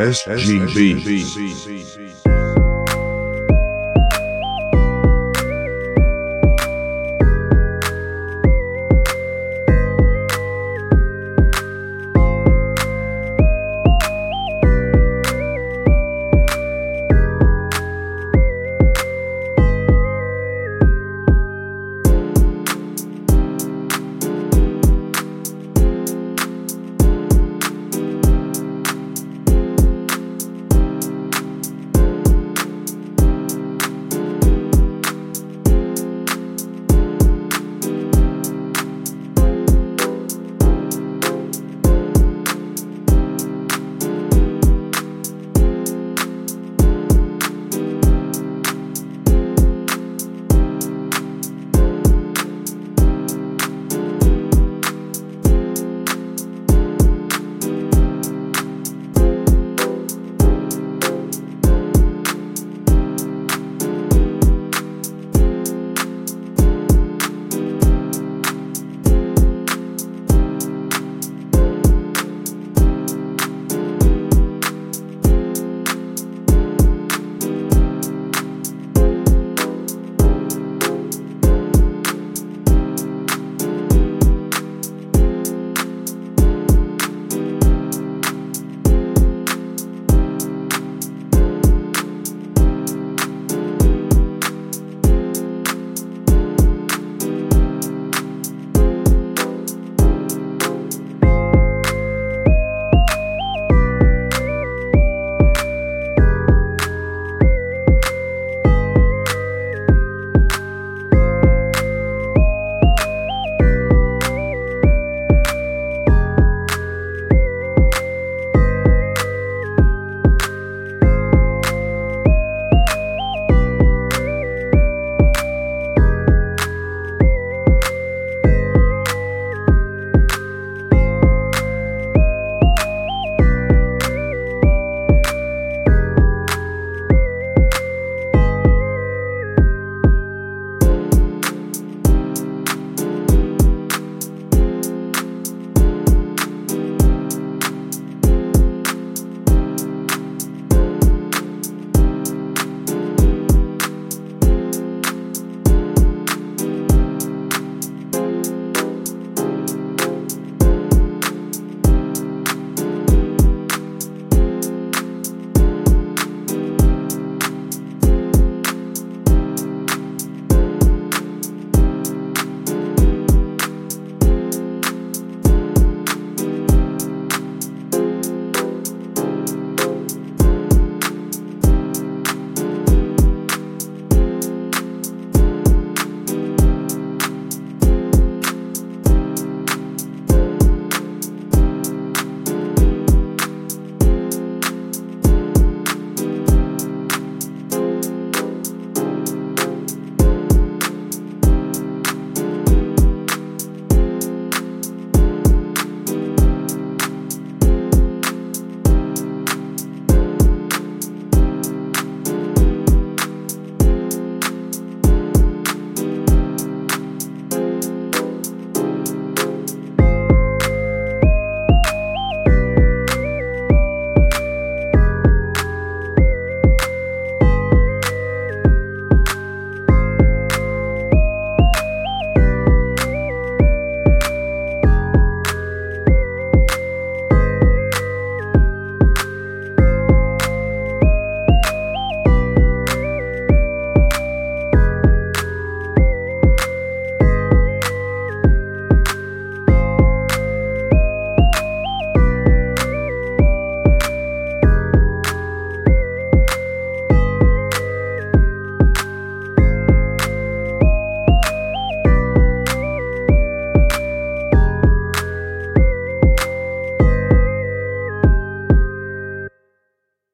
SGB.